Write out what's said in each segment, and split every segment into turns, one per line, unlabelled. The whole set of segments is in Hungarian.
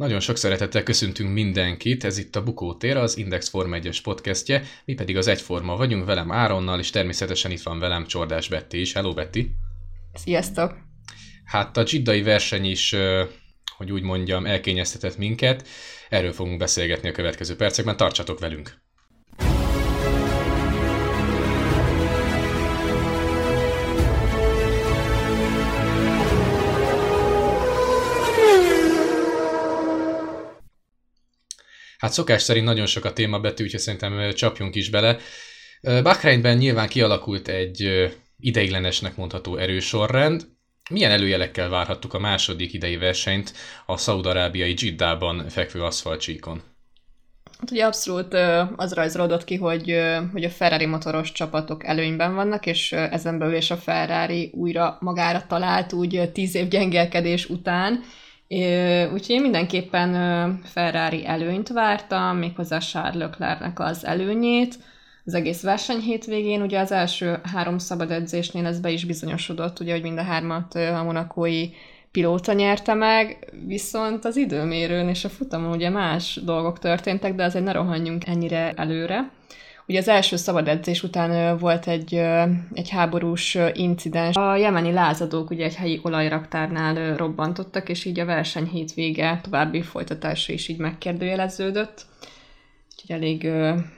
Nagyon sok szeretettel köszöntünk mindenkit, ez itt a Bukótér, az Index Forma 1-es podcastje, mi pedig az Egyforma vagyunk, velem Áronnal, és természetesen itt van velem Csordás Betty is. Hello Betty!
Sziasztok!
Hát a csiddai verseny is, hogy úgy mondjam, elkényeztetett minket, erről fogunk beszélgetni a következő percekben, tartsatok velünk! Hát szokás szerint nagyon sok a téma betű, úgyhogy szerintem csapjunk is bele. Bahreinben nyilván kialakult egy ideiglenesnek mondható erősorrend. Milyen előjelekkel várhattuk a második idei versenyt a szaudarábiai Jiddában fekvő aszfaltcsíkon?
Hát ugye abszolút az rajzolódott ki, hogy, hogy a Ferrari motoros csapatok előnyben vannak, és ezen belül is a Ferrari újra magára talált úgy tíz év gyengelkedés után, Úgyhogy én mindenképpen Ferrari előnyt vártam, méghozzá Charles Leclercnek az előnyét. Az egész verseny hétvégén, ugye az első három szabad edzésnél ez be is bizonyosodott, ugye, hogy mind a hármat a monakói pilóta nyerte meg, viszont az időmérőn és a futamon ugye más dolgok történtek, de azért ne rohanjunk ennyire előre. Ugye az első szabad edzés után volt egy, egy háborús incidens. A jemeni lázadók ugye egy helyi olajraktárnál robbantottak, és így a verseny hétvége további folytatása is így megkérdőjeleződött. Úgyhogy elég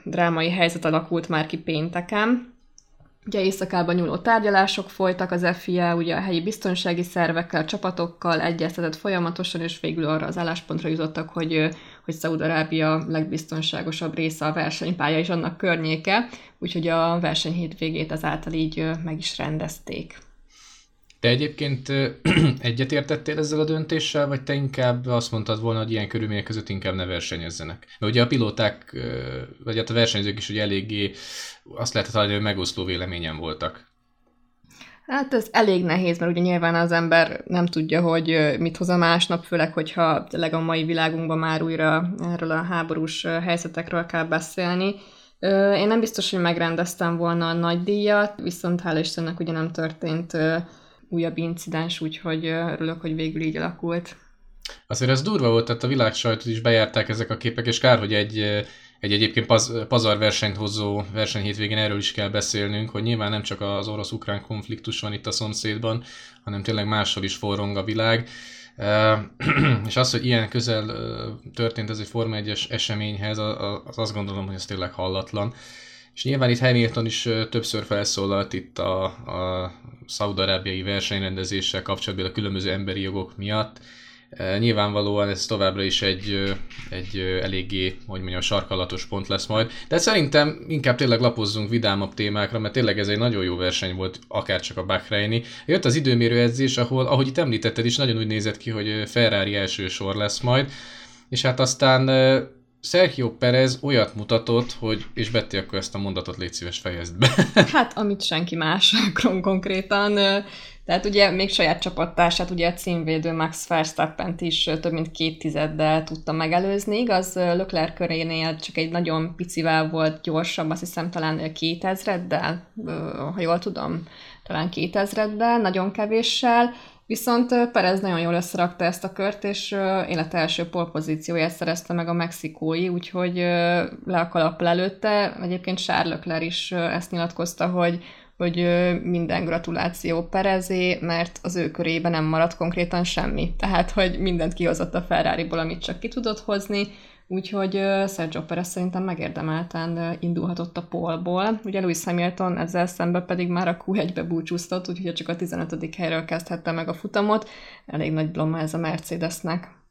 drámai helyzet alakult már ki pénteken. Ugye éjszakában nyúló tárgyalások folytak az FIA, ugye a helyi biztonsági szervekkel, csapatokkal egyeztetett folyamatosan, és végül arra az álláspontra jutottak, hogy, hogy Szaúd-Arábia legbiztonságosabb része a versenypálya és annak környéke, úgyhogy a verseny hétvégét azáltal így meg is rendezték.
Te egyébként egyetértettél ezzel a döntéssel, vagy te inkább azt mondtad volna, hogy ilyen körülmények között inkább ne versenyezzenek? Mert ugye a pilóták, vagy hát a versenyzők is ugye eléggé azt lehet hallani, hogy megosztó véleményen voltak.
Hát ez elég nehéz, mert ugye nyilván az ember nem tudja, hogy mit hoz a másnap, főleg, hogyha tényleg a mai világunkban már újra erről a háborús helyzetekről kell beszélni. Én nem biztos, hogy megrendeztem volna a nagy díjat, viszont hála Istennek ugye nem történt újabb incidens, úgyhogy örülök, hogy végül így alakult.
Azért ez durva volt, tehát a világ sajtot is bejárták ezek a képek, és kár, hogy egy, egy egyébként paz, pazar versenyt hozó verseny hétvégén erről is kell beszélnünk, hogy nyilván nem csak az orosz-ukrán konfliktus van itt a szomszédban, hanem tényleg máshol is forrong a világ. és az, hogy ilyen közel történt ez egy Forma 1-es eseményhez, az azt gondolom, hogy ez tényleg hallatlan. És nyilván itt Hamilton is többször felszólalt itt a, a szaudarábiai versenyrendezéssel kapcsolatban a különböző emberi jogok miatt. Nyilvánvalóan ez továbbra is egy, egy eléggé, hogy mondjam, sarkalatos pont lesz majd, de szerintem inkább tényleg lapozzunk vidámabb témákra, mert tényleg ez egy nagyon jó verseny volt, akár csak a Bahreini. Jött az időmérő edzés, ahol, ahogy itt említetted is, nagyon úgy nézett ki, hogy Ferrari első sor lesz majd, és hát aztán Sergio Perez olyat mutatott, hogy, és Betty, akkor ezt a mondatot légy szíves fejezd be.
hát, amit senki más konkrétan. Tehát ugye még saját csapattársát, ugye a címvédő Max verstappen is több mint két tizeddel tudta megelőzni, igaz Leclerc körénél csak egy nagyon picivel volt gyorsabb, azt hiszem talán 2000-del, ha jól tudom, talán 2000-del, nagyon kevéssel, Viszont Perez nagyon jól összerakta ezt a kört, és élete első polpozícióját szerezte meg a mexikói, úgyhogy le a kalappal előtte. Egyébként Charles Leclerc is ezt nyilatkozta, hogy hogy minden gratuláció Perezé, mert az ő körében nem maradt konkrétan semmi. Tehát, hogy mindent kihozott a Ferrari-ból, amit csak ki tudott hozni, Úgyhogy Sergio Perez szerintem megérdemelten indulhatott a polból. Ugye Lewis Hamilton ezzel szemben pedig már a Q1-be búcsúztat, úgyhogy csak a 15. helyről kezdhette meg a futamot. Elég nagy blomma ez a Mercedesnek.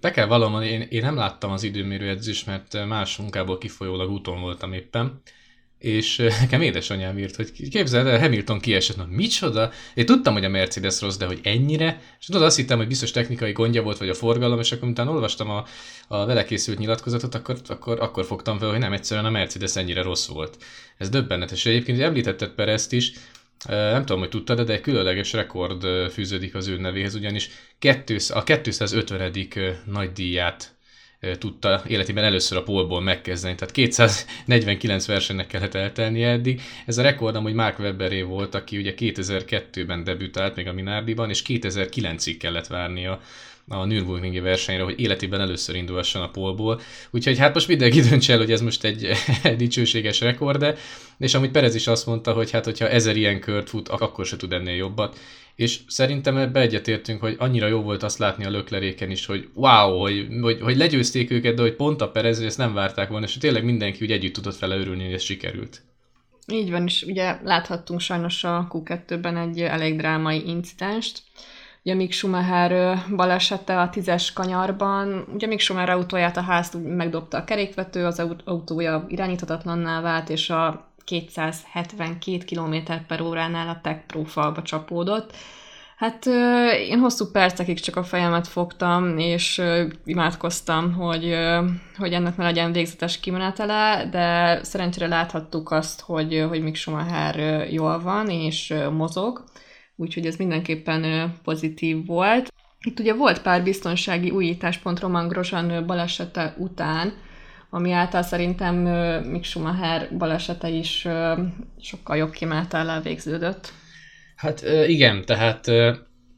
Be kell valamon, én, én nem láttam az időmérő edzést, mert más munkából kifolyólag úton voltam éppen és nekem édesanyám írt, hogy képzeld el, Hamilton kiesett, na micsoda? Én tudtam, hogy a Mercedes rossz, de hogy ennyire? És tudod, azt hittem, hogy biztos technikai gondja volt, vagy a forgalom, és akkor utána olvastam a, a vele készült nyilatkozatot, akkor, akkor, akkor fogtam fel, hogy nem egyszerűen a Mercedes ennyire rossz volt. Ez döbbenetes. Egyébként említetted Perezt is, nem tudom, hogy tudtad, de egy különleges rekord fűződik az ő nevéhez, ugyanis a 250. nagy díját tudta életében először a polból megkezdeni. Tehát 249 versenynek kellett eltelnie eddig. Ez a rekord amúgy Mark Webberé volt, aki ugye 2002-ben debütált még a Minardiban, és 2009-ig kellett várnia a Nürburgringi versenyre, hogy életében először indulhasson a polból. Úgyhogy hát most mindenki döntse el, hogy ez most egy dicsőséges rekord, de és amit Perez is azt mondta, hogy hát hogyha ezer ilyen kört fut, akkor se tud ennél jobbat. És szerintem ebbe egyetértünk, hogy annyira jó volt azt látni a lökleréken is, hogy wow, hogy, hogy, hogy legyőzték őket, de hogy pont a Perez, ezt nem várták volna, és tényleg mindenki úgy együtt tudott vele örülni, hogy ez sikerült.
Így van, és ugye láthattunk sajnos a Q2-ben egy elég drámai incidenst. Ugye Mick Schumacher balesete a tízes kanyarban, ugye Mick Schumacher autóját a házt megdobta a kerékvető, az autója irányíthatatlanná vált, és a 272 km per óránál a Tech Pro falba csapódott. Hát én hosszú percekig csak a fejemet fogtam, és imádkoztam, hogy, hogy ennek ne legyen végzetes kimenetele, de szerencsére láthattuk azt, hogy, hogy Mick Schumacher jól van, és mozog, úgyhogy ez mindenképpen pozitív volt. Itt ugye volt pár biztonsági újítás pont Roman Grosjean balesete után, ami által szerintem Mick Schumacher balesete is sokkal jobb kimenetellel végződött.
Hát igen, tehát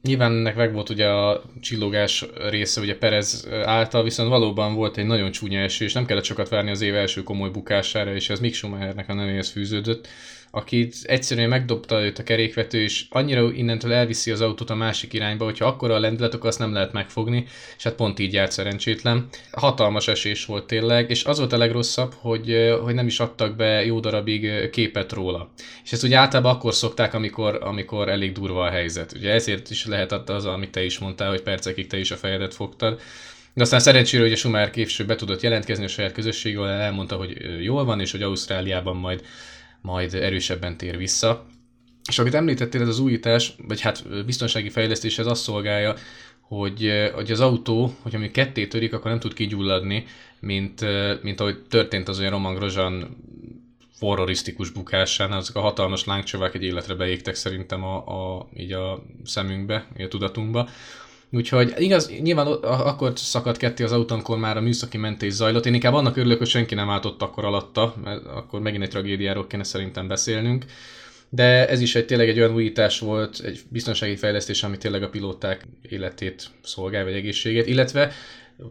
nyilván ennek meg volt ugye a csillogás része ugye Perez által, viszont valóban volt egy nagyon csúnya eső, és nem kellett sokat várni az év első komoly bukására, és ez Mick Schumachernek a nevéhez fűződött akit egyszerűen megdobta őt a kerékvető, és annyira innentől elviszi az autót a másik irányba, hogyha akkor a lendületok azt nem lehet megfogni, és hát pont így járt szerencsétlen. Hatalmas esés volt tényleg, és az volt a legrosszabb, hogy, hogy nem is adtak be jó darabig képet róla. És ezt ugye általában akkor szokták, amikor, amikor elég durva a helyzet. Ugye ezért is lehet az, amit te is mondtál, hogy percekig te is a fejedet fogtad. De aztán szerencsére, hogy a Schumacher később be tudott jelentkezni a saját közösségével, elmondta, hogy jól van, és hogy Ausztráliában majd majd erősebben tér vissza. És amit említettél, ez az újítás, vagy hát biztonsági fejlesztés, ez azt szolgálja, hogy, hogy az autó, hogyha még ketté törik, akkor nem tud kigyulladni, mint, mint ahogy történt az olyan Roman Grosjean horrorisztikus bukásán, azok a hatalmas lángcsövek egy életre beégtek szerintem a, a, így a szemünkbe, a tudatunkba. Úgyhogy igaz, nyilván akkor szakadt ketté az autó, amikor már a műszaki mentés zajlott. Én inkább annak örülök, hogy senki nem állt akkor alatta, mert akkor megint egy tragédiáról kéne szerintem beszélnünk. De ez is egy tényleg egy olyan újítás volt, egy biztonsági fejlesztés, ami tényleg a pilóták életét szolgál, vagy egészségét, illetve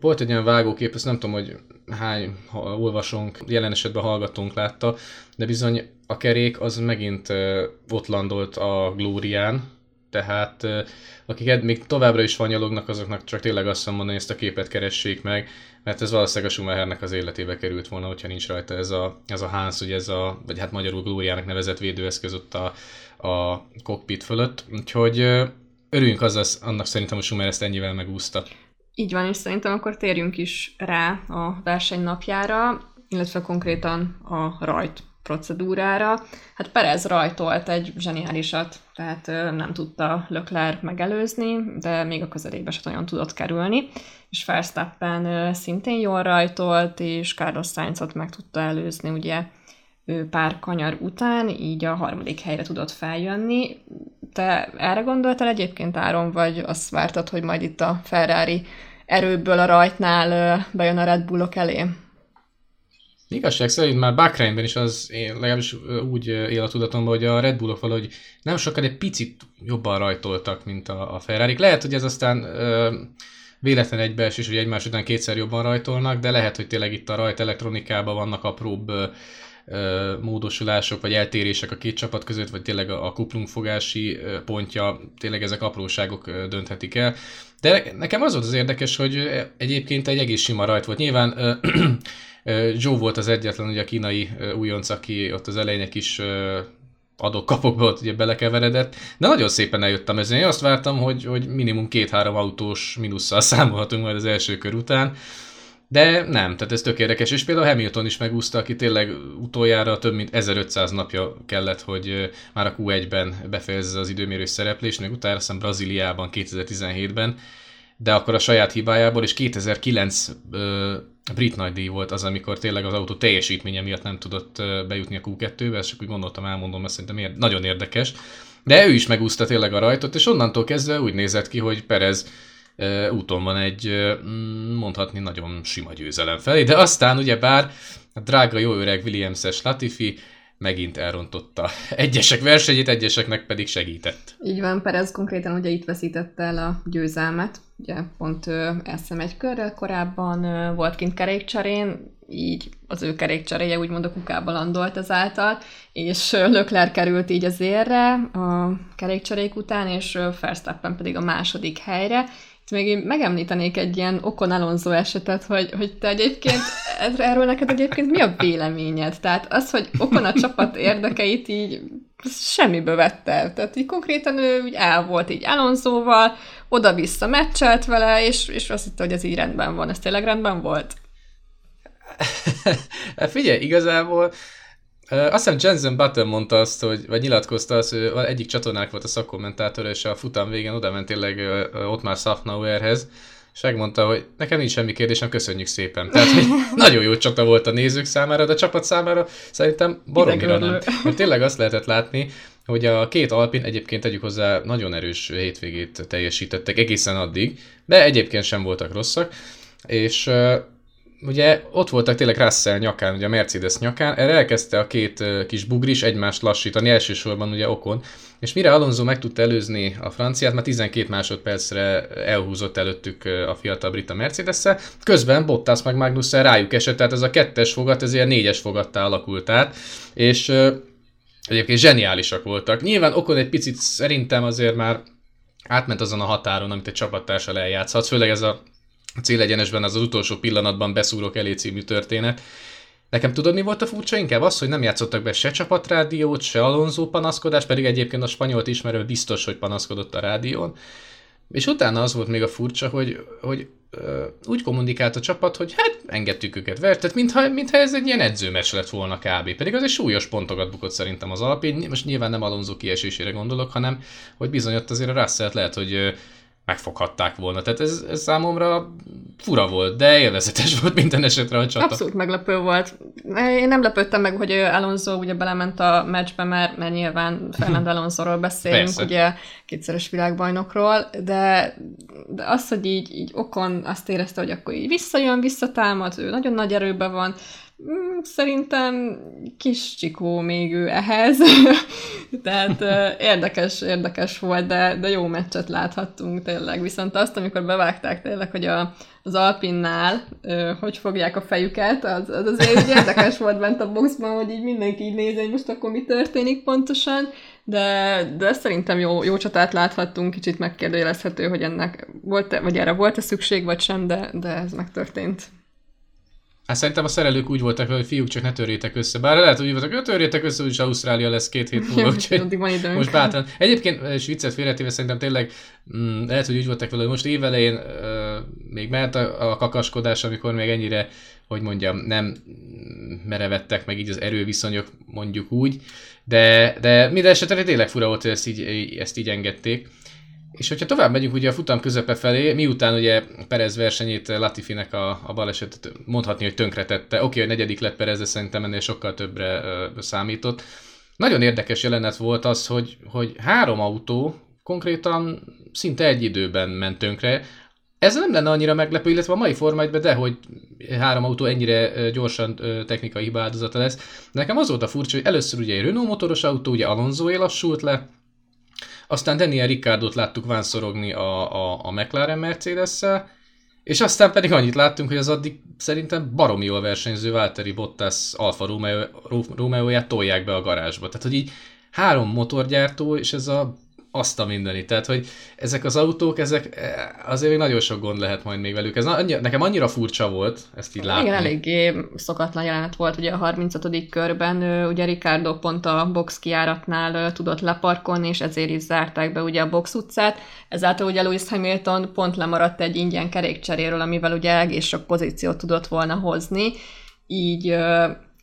volt egy olyan vágókép, ezt nem tudom, hogy hány olvasónk, jelen esetben hallgatónk látta, de bizony a kerék az megint ott landolt a Glórián, tehát akik még továbbra is fanyalognak, azoknak csak tényleg azt mondani, hogy ezt a képet keressék meg, mert ez valószínűleg a Schumachernek az életébe került volna, hogyha nincs rajta ez a, ez a Hans, ugye ez a, vagy hát magyarul Glóriának nevezett védőeszköz ott a, a cockpit fölött, úgyhogy örüljünk az, annak szerintem, hogy Schumacher ezt ennyivel megúszta.
Így van, és szerintem akkor térjünk is rá a verseny napjára, illetve konkrétan a rajt procedúrára. Hát Perez rajtolt egy zseniálisat, tehát nem tudta Leclerc megelőzni, de még a közelébe se nagyon tudott kerülni, és Verstappen szintén jól rajtolt, és Carlos Sainzot meg tudta előzni, ugye pár kanyar után, így a harmadik helyre tudott feljönni. Te erre gondoltál egyébként, Áron, vagy azt vártad, hogy majd itt a Ferrari erőből a rajtnál bejön a Red Bullok elé?
Igazság szerint már Bakreinben is az én legalábbis úgy él a tudatomban, hogy a Red Bullok valahogy nem sokkal egy picit jobban rajtoltak, mint a, a Ferrari. Lehet, hogy ez aztán ö, véletlen egybeesés, hogy egymás után kétszer jobban rajtolnak, de lehet, hogy tényleg itt a rajt elektronikában vannak apróbb módosulások, vagy eltérések a két csapat között, vagy tényleg a, a kuplungfogási pontja, tényleg ezek apróságok dönthetik el. De nekem az volt az érdekes, hogy egyébként egy egész sima rajt volt. Nyilván Joe volt az egyetlen ugye a kínai újonc, aki ott az elején egy kis adok-kapokba ott ugye belekeveredett, de nagyon szépen eljöttem ezen. Én azt vártam, hogy, hogy minimum két-három autós minusszal számolhatunk majd az első kör után, de nem, tehát ez tök érdekes, és például Hamilton is megúszta, aki tényleg utoljára több mint 1500 napja kellett, hogy már a Q1-ben befejezze az időmérő szereplést, még utána aztán Brazíliában 2017-ben, de akkor a saját hibájából, és 2009 a brit nagydíj volt az, amikor tényleg az autó teljesítménye miatt nem tudott bejutni a Q2-be, ezt csak úgy gondoltam, elmondom, mert szerintem ér- nagyon érdekes. De ő is megúszta tényleg a rajtot, és onnantól kezdve úgy nézett ki, hogy Perez úton van egy mm, mondhatni nagyon sima győzelem felé, de aztán ugye bár a drága jó öreg Williams-es Latifi megint elrontotta egyesek versenyét, egyeseknek pedig segített.
Így van, Perez konkrétan ugye itt veszítette el a győzelmet, ugye pont eszem egy körrel korábban volt kint kerékcserén, így az ő kerékcseréje úgymond a kukába landolt ezáltal, és Lökler került így az érre a kerékcserék után, és Verstappen pedig a második helyre, itt még én megemlítenék egy ilyen Okon Alonso esetet, hogy, hogy te egyébként, erről neked egyébként mi a véleményed? Tehát az, hogy Okon a csapat érdekeit így semmiből vette. Tehát így konkrétan ő úgy el volt így Alonsoval, oda-vissza meccselt vele, és, és azt hitte, hogy ez így rendben van. Ez tényleg rendben volt?
hát figyelj, igazából azt hiszem Jensen Button mondta azt, hogy, vagy nyilatkozta azt, hogy egyik csatornák volt a szakkommentátor, és a futam végén oda ment tényleg ott már Safnauerhez, és megmondta, hogy nekem nincs semmi kérdésem, köszönjük szépen. Tehát, hogy nagyon jó csata volt a nézők számára, de a csapat számára szerintem baromira nem. Mert tényleg azt lehetett látni, hogy a két Alpin egyébként tegyük hozzá nagyon erős hétvégét teljesítettek egészen addig, de egyébként sem voltak rosszak, és ugye ott voltak tényleg Russell nyakán, ugye a Mercedes nyakán, erre elkezdte a két kis bugris egymást lassítani, elsősorban ugye okon, és mire Alonso meg tudta előzni a franciát, már 12 másodpercre elhúzott előttük a fiatal brit a mercedes közben Bottas meg Magnussen rájuk esett, tehát ez a kettes fogat, ez ilyen négyes fogattá alakult át, és egyébként zseniálisak voltak. Nyilván okon egy picit szerintem azért már átment azon a határon, amit egy csapattársal eljátszhat, főleg ez a a célegyenesben az az utolsó pillanatban beszúrok elé című történet. Nekem tudod, mi volt a furcsa? Inkább az, hogy nem játszottak be se csapatrádiót, se Alonso panaszkodás, pedig egyébként a spanyolt ismerő biztos, hogy panaszkodott a rádión. És utána az volt még a furcsa, hogy, hogy ö, úgy kommunikált a csapat, hogy hát engedtük őket vert, tehát mintha, mintha ez egy ilyen edzőmeccs lett volna kb. Pedig az egy súlyos pontokat bukott szerintem az Alpin, most nyilván nem Alonso kiesésére gondolok, hanem hogy bizony ott azért a russell lehet, hogy megfoghatták volna. Tehát ez, ez számomra fura volt, de élvezetes volt minden esetre a csata.
Abszolút meglepő volt. Én nem lepődtem meg, hogy Alonso ugye belement a meccsbe, mert, mert nyilván Fernando Alonso-ról beszélünk, Persze. ugye kétszeres világbajnokról, de, de az, hogy így, így okon azt érezte, hogy akkor így visszajön, visszatámad, ő nagyon nagy erőben van, szerintem kis csikó még ő ehhez. Tehát érdekes, érdekes volt, de, de jó meccset láthattunk tényleg. Viszont azt, amikor bevágták tényleg, hogy a, az Alpinnál hogy fogják a fejüket, az, az azért érdekes volt bent a boxban, hogy így mindenki így nézi, hogy most akkor mi történik pontosan, de, de szerintem jó, jó csatát láthattunk, kicsit megkérdőjelezhető, hogy ennek volt-e, vagy erre volt-e szükség, vagy sem, de, de ez megtörtént.
Hát szerintem a szerelők úgy voltak, hogy fiúk csak ne törjétek össze. Bár lehet, hogy úgy voltak, hogy törjétek össze, úgyis Ausztrália lesz két hét múlva, úgyhogy most bátran. Egyébként, és viccet félretéve szerintem tényleg mm, lehet, hogy úgy voltak vele, hogy most évelején uh, még mehet a, a kakaskodás, amikor még ennyire, hogy mondjam, nem merevettek meg így az erőviszonyok, mondjuk úgy, de, de minden esetre tényleg fura volt, hogy ezt így, ezt így engedték. És hogyha tovább megyünk ugye a futam közepe felé, miután ugye Perez versenyét Latifinek a, a balesetet mondhatni, hogy tönkretette. Oké, hogy negyedik lett Perez, de szerintem ennél sokkal többre ö, számított. Nagyon érdekes jelenet volt az, hogy, hogy három autó konkrétan szinte egy időben ment tönkre. Ez nem lenne annyira meglepő, illetve a mai Forma de hogy három autó ennyire gyorsan technikai hiba áldozata lesz. Nekem az volt a furcsa, hogy először ugye egy Renault motoros autó, ugye Alonso lassult le, aztán Daniel Ricardot láttuk vánszorogni a, a, a McLaren mercedes és aztán pedig annyit láttunk, hogy az addig szerintem baromi jól versenyző Valtteri Bottas Alfa Romeo, Romeo-ját tolják be a garázsba. Tehát, hogy így három motorgyártó, és ez a azt a mindeni. Tehát, hogy ezek az autók, ezek eh, azért még nagyon sok gond lehet majd még velük. Ez annyira, nekem annyira furcsa volt ezt így látni.
Igen, eléggé szokatlan jelenet volt ugye a 35. körben, ugye Ricardo pont a box kiáratnál tudott leparkolni, és ezért is zárták be ugye a box utcát. Ezáltal ugye Lewis Hamilton pont lemaradt egy ingyen kerékcseréről, amivel ugye egész sok pozíciót tudott volna hozni. Így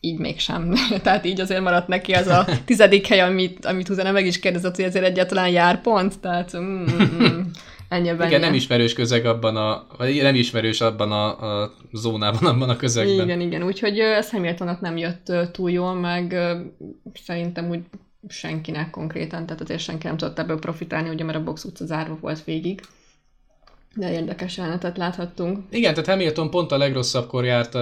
így mégsem. Tehát így azért maradt neki az a tizedik hely, amit, amit utána meg is kérdezett, hogy ezért egyáltalán jár pont. Tehát mm, mm, mm ennyiben.
Igen, nem ismerős közeg abban a, vagy nem ismerős abban a, a zónában, abban a közegben.
Igen, igen, úgyhogy ez Hamiltonnak nem jött túl jól, meg szerintem úgy senkinek konkrétan, tehát azért senki nem tudott ebből profitálni, ugye mert a box utca zárva volt végig. De érdekes jelenetet láthattunk.
Igen, tehát Hamilton pont a legrosszabbkor járt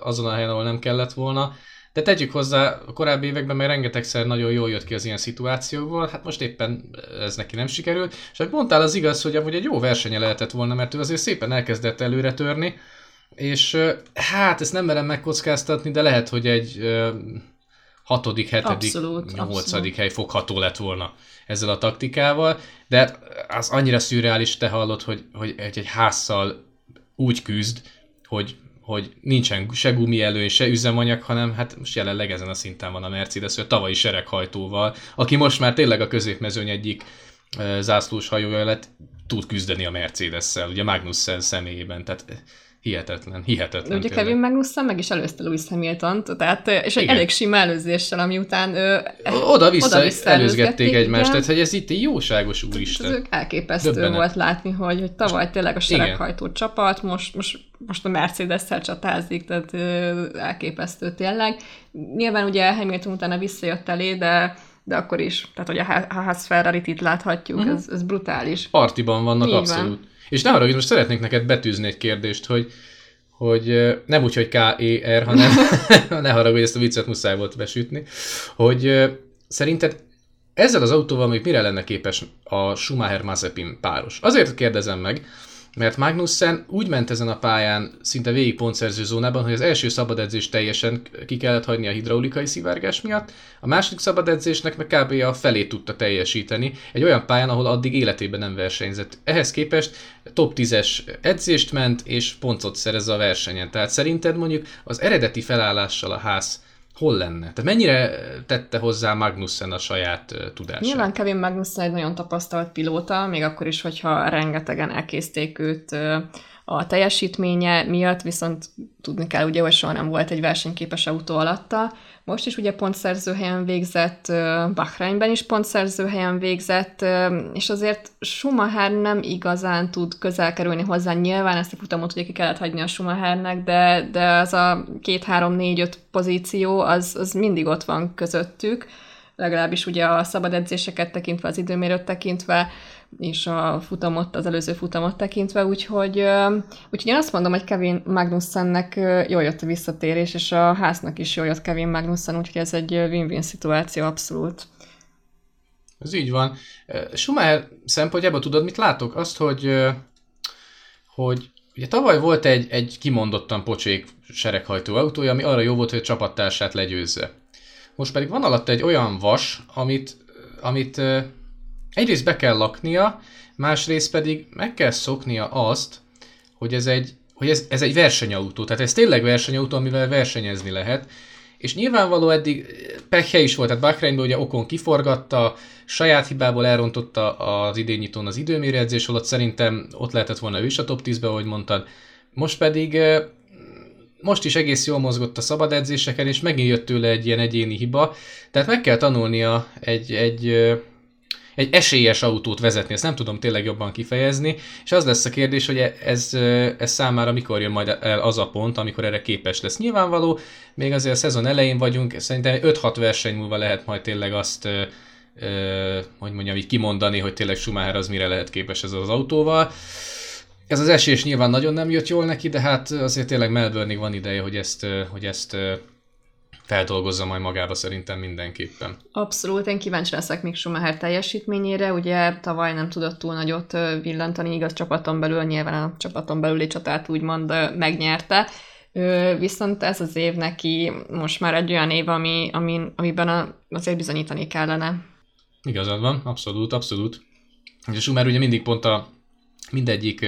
azon a helyen, ahol nem kellett volna, De tegyük hozzá, a korábbi években meg rengetegszer nagyon jól jött ki az ilyen szituációból, hát most éppen ez neki nem sikerült. És ahogy mondtál, az igaz, hogy amúgy egy jó versenye lehetett volna, mert ő azért szépen elkezdett előre törni, és hát ezt nem merem megkockáztatni, de lehet, hogy egy hatodik, hetedik, abszolút, nyolcadik abszolút. hely fogható lett volna ezzel a taktikával, de az annyira szürreális, te hallod, hogy, hogy egy, egy házszal úgy küzd, hogy, hogy nincsen se gumi előny, se üzemanyag, hanem hát most jelenleg ezen a szinten van a Mercedes, hogy a tavalyi sereghajtóval, aki most már tényleg a középmezőny egyik zászlós hajója lett, tud küzdeni a Mercedes-szel, ugye Magnussen személyében, tehát hihetetlen, hihetetlen.
Ugye Kevin Magnussen meg is előzte Lewis hamilton tehát, és egy elég sima előzéssel, ami után
oda-vissza, oda-vissza előzgették egymást, tehát hogy ez itt egy jóságos úristen. Ez
elképesztő Döbbenet. volt látni, hogy, hogy tavaly tényleg a sereghajtó csapat, most, most, most a Mercedes-szel csatázik, tehát elképesztő tényleg. Nyilván ugye Hamilton utána visszajött elé, de de akkor is, tehát hogy a Haas ferrari itt láthatjuk, uh-huh. ez, ez brutális.
Partiban vannak Így abszolút. Van. És ne hogy most szeretnék neked betűzni egy kérdést, hogy, hogy nem úgy, hogy K-E-R, hanem ne haragudj, ezt a viccet muszáj volt besütni, hogy szerinted ezzel az autóval még mire lenne képes a Schumacher-Mazepin páros? Azért kérdezem meg, mert Magnussen úgy ment ezen a pályán szinte végig pontszerző zónában, hogy az első szabad edzés teljesen ki kellett hagyni a hidraulikai szivárgás miatt, a második szabad edzésnek meg kb. a felét tudta teljesíteni, egy olyan pályán, ahol addig életében nem versenyzett. Ehhez képest top 10-es edzést ment, és pontot szerez a versenyen. Tehát szerinted mondjuk az eredeti felállással a ház hol lenne? Tehát mennyire tette hozzá Magnussen a saját tudását?
Nyilván Kevin Magnussen egy nagyon tapasztalt pilóta, még akkor is, hogyha rengetegen elkészték őt a teljesítménye miatt, viszont tudni kell ugye, hogy soha nem volt egy versenyképes autó alatta. Most is ugye pontszerző helyen végzett, Bahreinben is pontszerző helyen végzett, és azért Schumacher nem igazán tud közel kerülni hozzá. Nyilván ezt a futamot ugye ki kellett hagyni a Schumachernek, de, de az a két, három, négy, öt pozíció, az, az mindig ott van közöttük legalábbis ugye a szabad edzéseket tekintve, az időmérőt tekintve, és a futamot, az előző futamot tekintve, úgyhogy, úgyhogy én azt mondom, hogy Kevin Magnussennek jól jött a visszatérés, és a háznak is jól jött Kevin Magnussen, úgyhogy ez egy win-win szituáció abszolút.
Ez így van. Schumacher szempontjából tudod, mit látok? Azt, hogy, hogy ugye tavaly volt egy, egy kimondottan pocsék sereghajtó autója, ami arra jó volt, hogy a csapattársát legyőzze. Most pedig van alatt egy olyan vas, amit, amit egyrészt be kell laknia, másrészt pedig meg kell szoknia azt, hogy ez egy, hogy ez, ez egy versenyautó. Tehát ez tényleg versenyautó, amivel versenyezni lehet. És nyilvánvaló eddig pekhe is volt, tehát Bahreinben ugye Okon kiforgatta, saját hibából elrontotta az idényítón az időmérőedzés, holott szerintem ott lehetett volna ő is a top 10-be, ahogy mondtad. Most pedig most is egész jól mozgott a szabad edzéseken, és megint jött tőle egy ilyen egyéni hiba, tehát meg kell tanulnia egy, egy, egy esélyes autót vezetni, ezt nem tudom tényleg jobban kifejezni, és az lesz a kérdés, hogy ez, ez számára mikor jön majd el az a pont, amikor erre képes lesz. Nyilvánvaló, még azért a szezon elején vagyunk, szerintem 5-6 verseny múlva lehet majd tényleg azt, hogy mondjam, így kimondani, hogy tényleg Schumacher az mire lehet képes ez az autóval. Ez az esés nyilván nagyon nem jött jól neki, de hát azért tényleg Melbourne-ig van ideje, hogy ezt, hogy ezt feldolgozza majd magába szerintem mindenképpen.
Abszolút, én kíváncsi leszek még Schumacher teljesítményére, ugye tavaly nem tudott túl nagyot villantani, igaz csapaton belül, nyilván a csapaton belüli csatát úgymond megnyerte, viszont ez az év neki most már egy olyan év, ami, ami, amiben azért bizonyítani kellene.
Igazad van, abszolút, abszolút. És Schumacher ugye mindig pont a mindegyik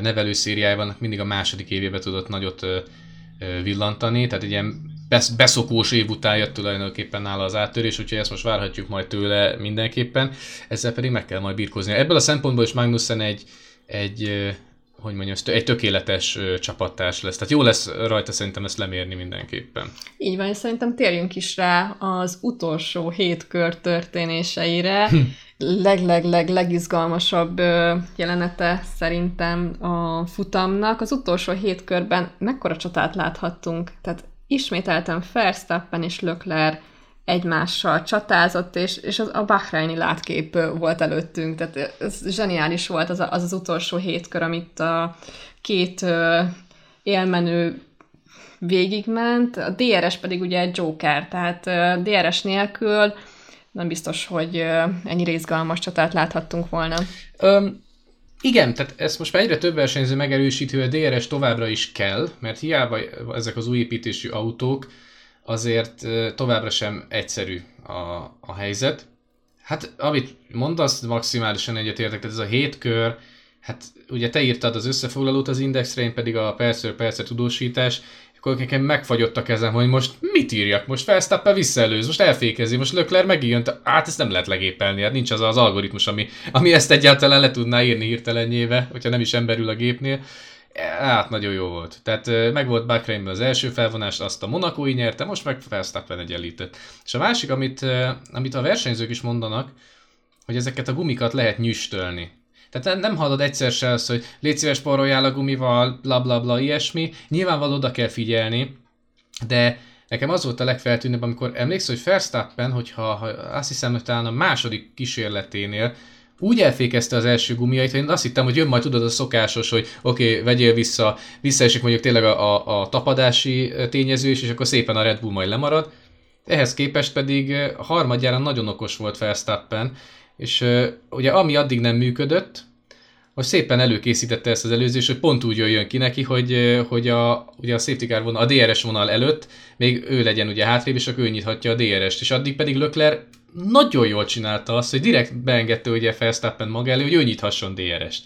nevelőszériájában mindig a második évében tudott nagyot villantani, tehát egy ilyen beszokós év után jött tulajdonképpen nála az áttörés, úgyhogy ezt most várhatjuk majd tőle mindenképpen, ezzel pedig meg kell majd birkózni. Ebből a szempontból is Magnussen egy, egy hogy mondjam, egy tökéletes csapattárs lesz. Tehát jó lesz rajta szerintem ezt lemérni mindenképpen.
Így van, és szerintem térjünk is rá az utolsó hét kör történéseire. Hm. Leg-leg-leg legizgalmasabb jelenete szerintem a futamnak. Az utolsó hét körben mekkora csatát láthattunk? Tehát ismételten Verstappen és Lökler egymással csatázott, és, és az, a Bahreini látkép volt előttünk, tehát ez zseniális volt az az, az utolsó hétkör, amit a két élmenő végigment, a DRS pedig ugye egy Joker, tehát DRS nélkül nem biztos, hogy ennyi izgalmas csatát láthattunk volna.
Um, igen, tehát ezt most már egyre több versenyző megerősítő, hogy a DRS továbbra is kell, mert hiába ezek az új építésű autók, azért továbbra sem egyszerű a, a helyzet. Hát, amit mondasz, maximálisan egyetértek, tehát ez a hét kör, hát ugye te írtad az összefoglalót az Indexre, én pedig a percről percre tudósítás, akkor nekem megfagyott a kezem, hogy most mit írjak, most Verstappen visszaelőz, most elfékezi, most Lökler megijön, hát ezt nem lehet legépelni, hát nincs az az algoritmus, ami, ami ezt egyáltalán le tudná írni hirtelenjébe, hogyha nem is emberül a gépnél. Hát nagyon jó volt. Tehát meg volt Bahrainben az első felvonás, azt a Monakói nyerte, most meg Verstappen egyenlített. És a másik, amit, amit a versenyzők is mondanak, hogy ezeket a gumikat lehet nyüstölni. Tehát nem hallod egyszer se azt, hogy légy szíves poroljál a gumival, bla bla bla, ilyesmi. Nyilvánvaló oda kell figyelni, de nekem az volt a legfeltűnőbb, amikor emlékszel, hogy Verstappen, hogyha ha azt hiszem, hogy talán a második kísérleténél úgy elfékezte az első gumiait, hogy én azt hittem, hogy jön majd tudod a szokásos, hogy oké, okay, vegyél vissza, visszaesik mondjuk tényleg a, a, a tapadási tényező is, és akkor szépen a Red Bull majd lemarad. Ehhez képest pedig harmadjára nagyon okos volt Verstappen, és ugye ami addig nem működött, most szépen előkészítette ezt az előzést, hogy pont úgy jöjjön ki neki, hogy, hogy a, ugye a safety car vonal, a DRS vonal előtt még ő legyen ugye hátrébb, és akkor ő nyithatja a DRS-t, és addig pedig Lökler nagyon jól csinálta azt, hogy direkt beengedte ugye Verstappen maga elő, hogy ő nyithasson DRS-t.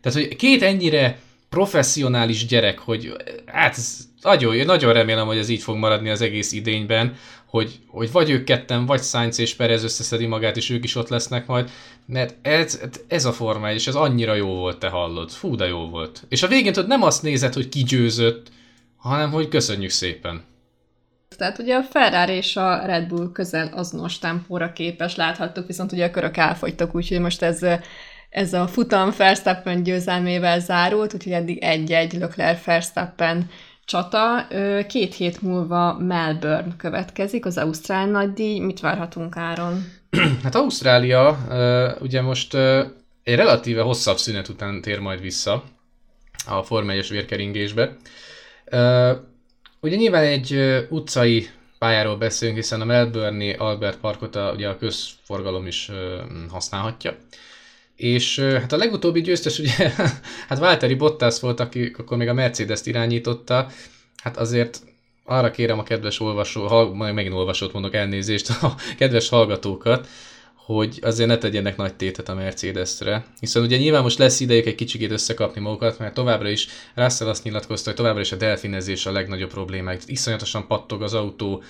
Tehát, hogy két ennyire professzionális gyerek, hogy hát ez nagyon, nagyon remélem, hogy ez így fog maradni az egész idényben, hogy, hogy vagy ők ketten, vagy Sainz és Perez összeszedi magát, és ők is ott lesznek majd, mert ez, ez a forma, és ez annyira jó volt, te hallod. Fú, de jó volt. És a végén tudod, nem azt nézed, hogy ki győzött, hanem hogy köszönjük szépen.
Tehát ugye a Ferrari és a Red Bull közel azonos tempóra képes, láthattuk, viszont ugye a körök elfogytak, úgyhogy most ez, ez a futam Verstappen győzelmével zárult, úgyhogy eddig egy-egy Leclerc Verstappen csata. Két hét múlva Melbourne következik, az Ausztrál nagydíj. Mit várhatunk Áron?
Hát Ausztrália ugye most egy relatíve hosszabb szünet után tér majd vissza a Forma 1 vérkeringésbe. Ugye nyilván egy utcai pályáról beszélünk, hiszen a Melbourne Albert Parkot a, ugye a közforgalom is használhatja. És hát a legutóbbi győztes ugye, hát Valtteri Bottas volt, aki akkor még a Mercedes-t irányította, hát azért arra kérem a kedves olvasó, ha, majd megint olvasót mondok elnézést, a kedves hallgatókat, hogy azért ne tegyenek nagy tétet a Mercedesre, hiszen ugye nyilván most lesz idejük egy kicsikét összekapni magukat, mert továbbra is Russell azt nyilatkozta, hogy továbbra is a delfinezés a legnagyobb problémák. Iszonyatosan pattog az autó,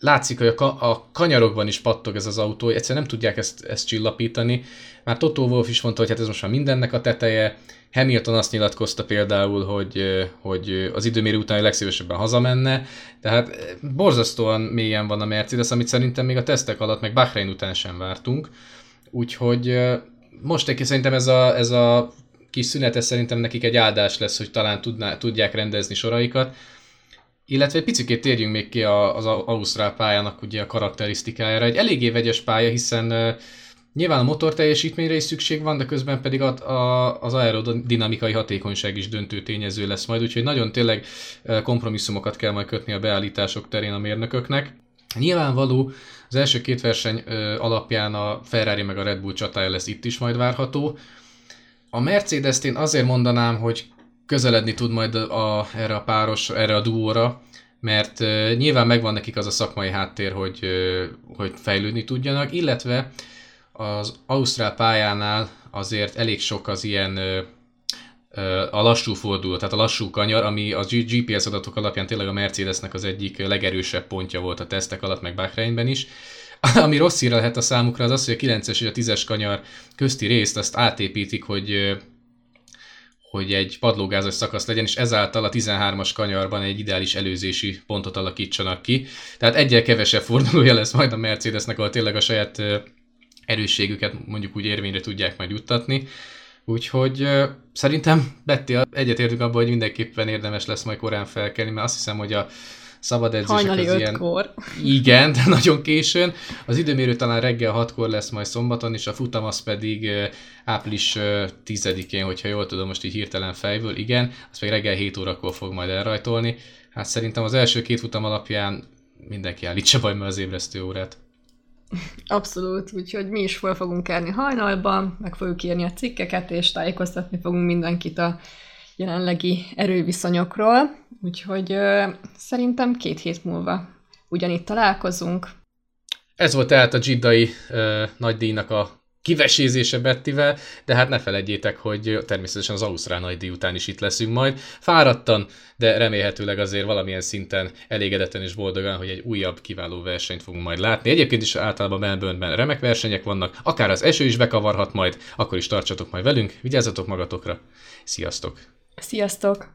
látszik, hogy a, a kanyarokban is pattog ez az autó, egyszerűen nem tudják ezt, ezt csillapítani. Már Toto Wolff is mondta, hogy hát ez most már mindennek a teteje. Hamilton azt nyilatkozta például, hogy, hogy az időmérő után legszívesebben hazamenne, tehát borzasztóan mélyen van a Mercedes, amit szerintem még a tesztek alatt, meg Bahrain után sem vártunk. Úgyhogy most egy szerintem ez a, ez a kis szünet, ez szerintem nekik egy áldás lesz, hogy talán tudná, tudják rendezni soraikat. Illetve egy picit térjünk még ki az Ausztrál pályának ugye a karakterisztikájára. Egy eléggé vegyes pálya, hiszen nyilván a motor teljesítményre is szükség van, de közben pedig a, a, az aerodinamikai hatékonyság is döntő tényező lesz majd, úgyhogy nagyon tényleg kompromisszumokat kell majd kötni a beállítások terén a mérnököknek. Nyilvánvaló, az első két verseny alapján a Ferrari meg a Red Bull csatája lesz itt is majd várható. A Mercedes-t én azért mondanám, hogy közeledni tud majd a, erre a páros, erre a duóra, mert uh, nyilván megvan nekik az a szakmai háttér, hogy, uh, hogy fejlődni tudjanak, illetve az Ausztrál pályánál azért elég sok az ilyen uh, a lassú forduló, tehát a lassú kanyar, ami a GPS adatok alapján tényleg a Mercedesnek az egyik legerősebb pontja volt a tesztek alatt, meg Bahreinben is. Ami rossz hír lehet a számukra, az az, hogy a 9-es és a 10-es kanyar közti részt azt átépítik, hogy hogy egy padlógázos szakasz legyen, és ezáltal a 13-as kanyarban egy ideális előzési pontot alakítsanak ki. Tehát egyel kevesebb fordulója lesz majd a Mercedesnek, ahol tényleg a saját erősségüket mondjuk úgy érvényre tudják majd juttatni. Úgyhogy szerintem Betty egyetértünk abban, hogy mindenképpen érdemes lesz majd korán felkelni, mert azt hiszem, hogy a szabad edzések
Hajnali
az ilyen...
ötkor.
Igen, de nagyon későn. Az időmérő talán reggel 6-kor lesz majd szombaton, és a futam az pedig április ö, 10-én, hogyha jól tudom most így hirtelen fejből, igen, az pedig reggel 7 órakor fog majd elrajtolni. Hát szerintem az első két futam alapján mindenki állítsa baj az ébresztő órát.
Abszolút, úgyhogy mi is fel fogunk kelni hajnalban, meg fogjuk írni a cikkeket, és tájékoztatni fogunk mindenkit a jelenlegi erőviszonyokról, úgyhogy ö, szerintem két hét múlva ugyanitt találkozunk.
Ez volt tehát a Jiddai ö, nagydíjnak a kivesézése Bettivel, de hát ne felejtjétek, hogy természetesen az Ausztrál nagydíj után is itt leszünk majd. Fáradtan, de remélhetőleg azért valamilyen szinten elégedetten és boldogan, hogy egy újabb kiváló versenyt fogunk majd látni. Egyébként is általában Melbourneben remek versenyek vannak, akár az eső is bekavarhat majd, akkor is tartsatok majd velünk, vigyázzatok magatokra, sziasztok!
Sziasztok!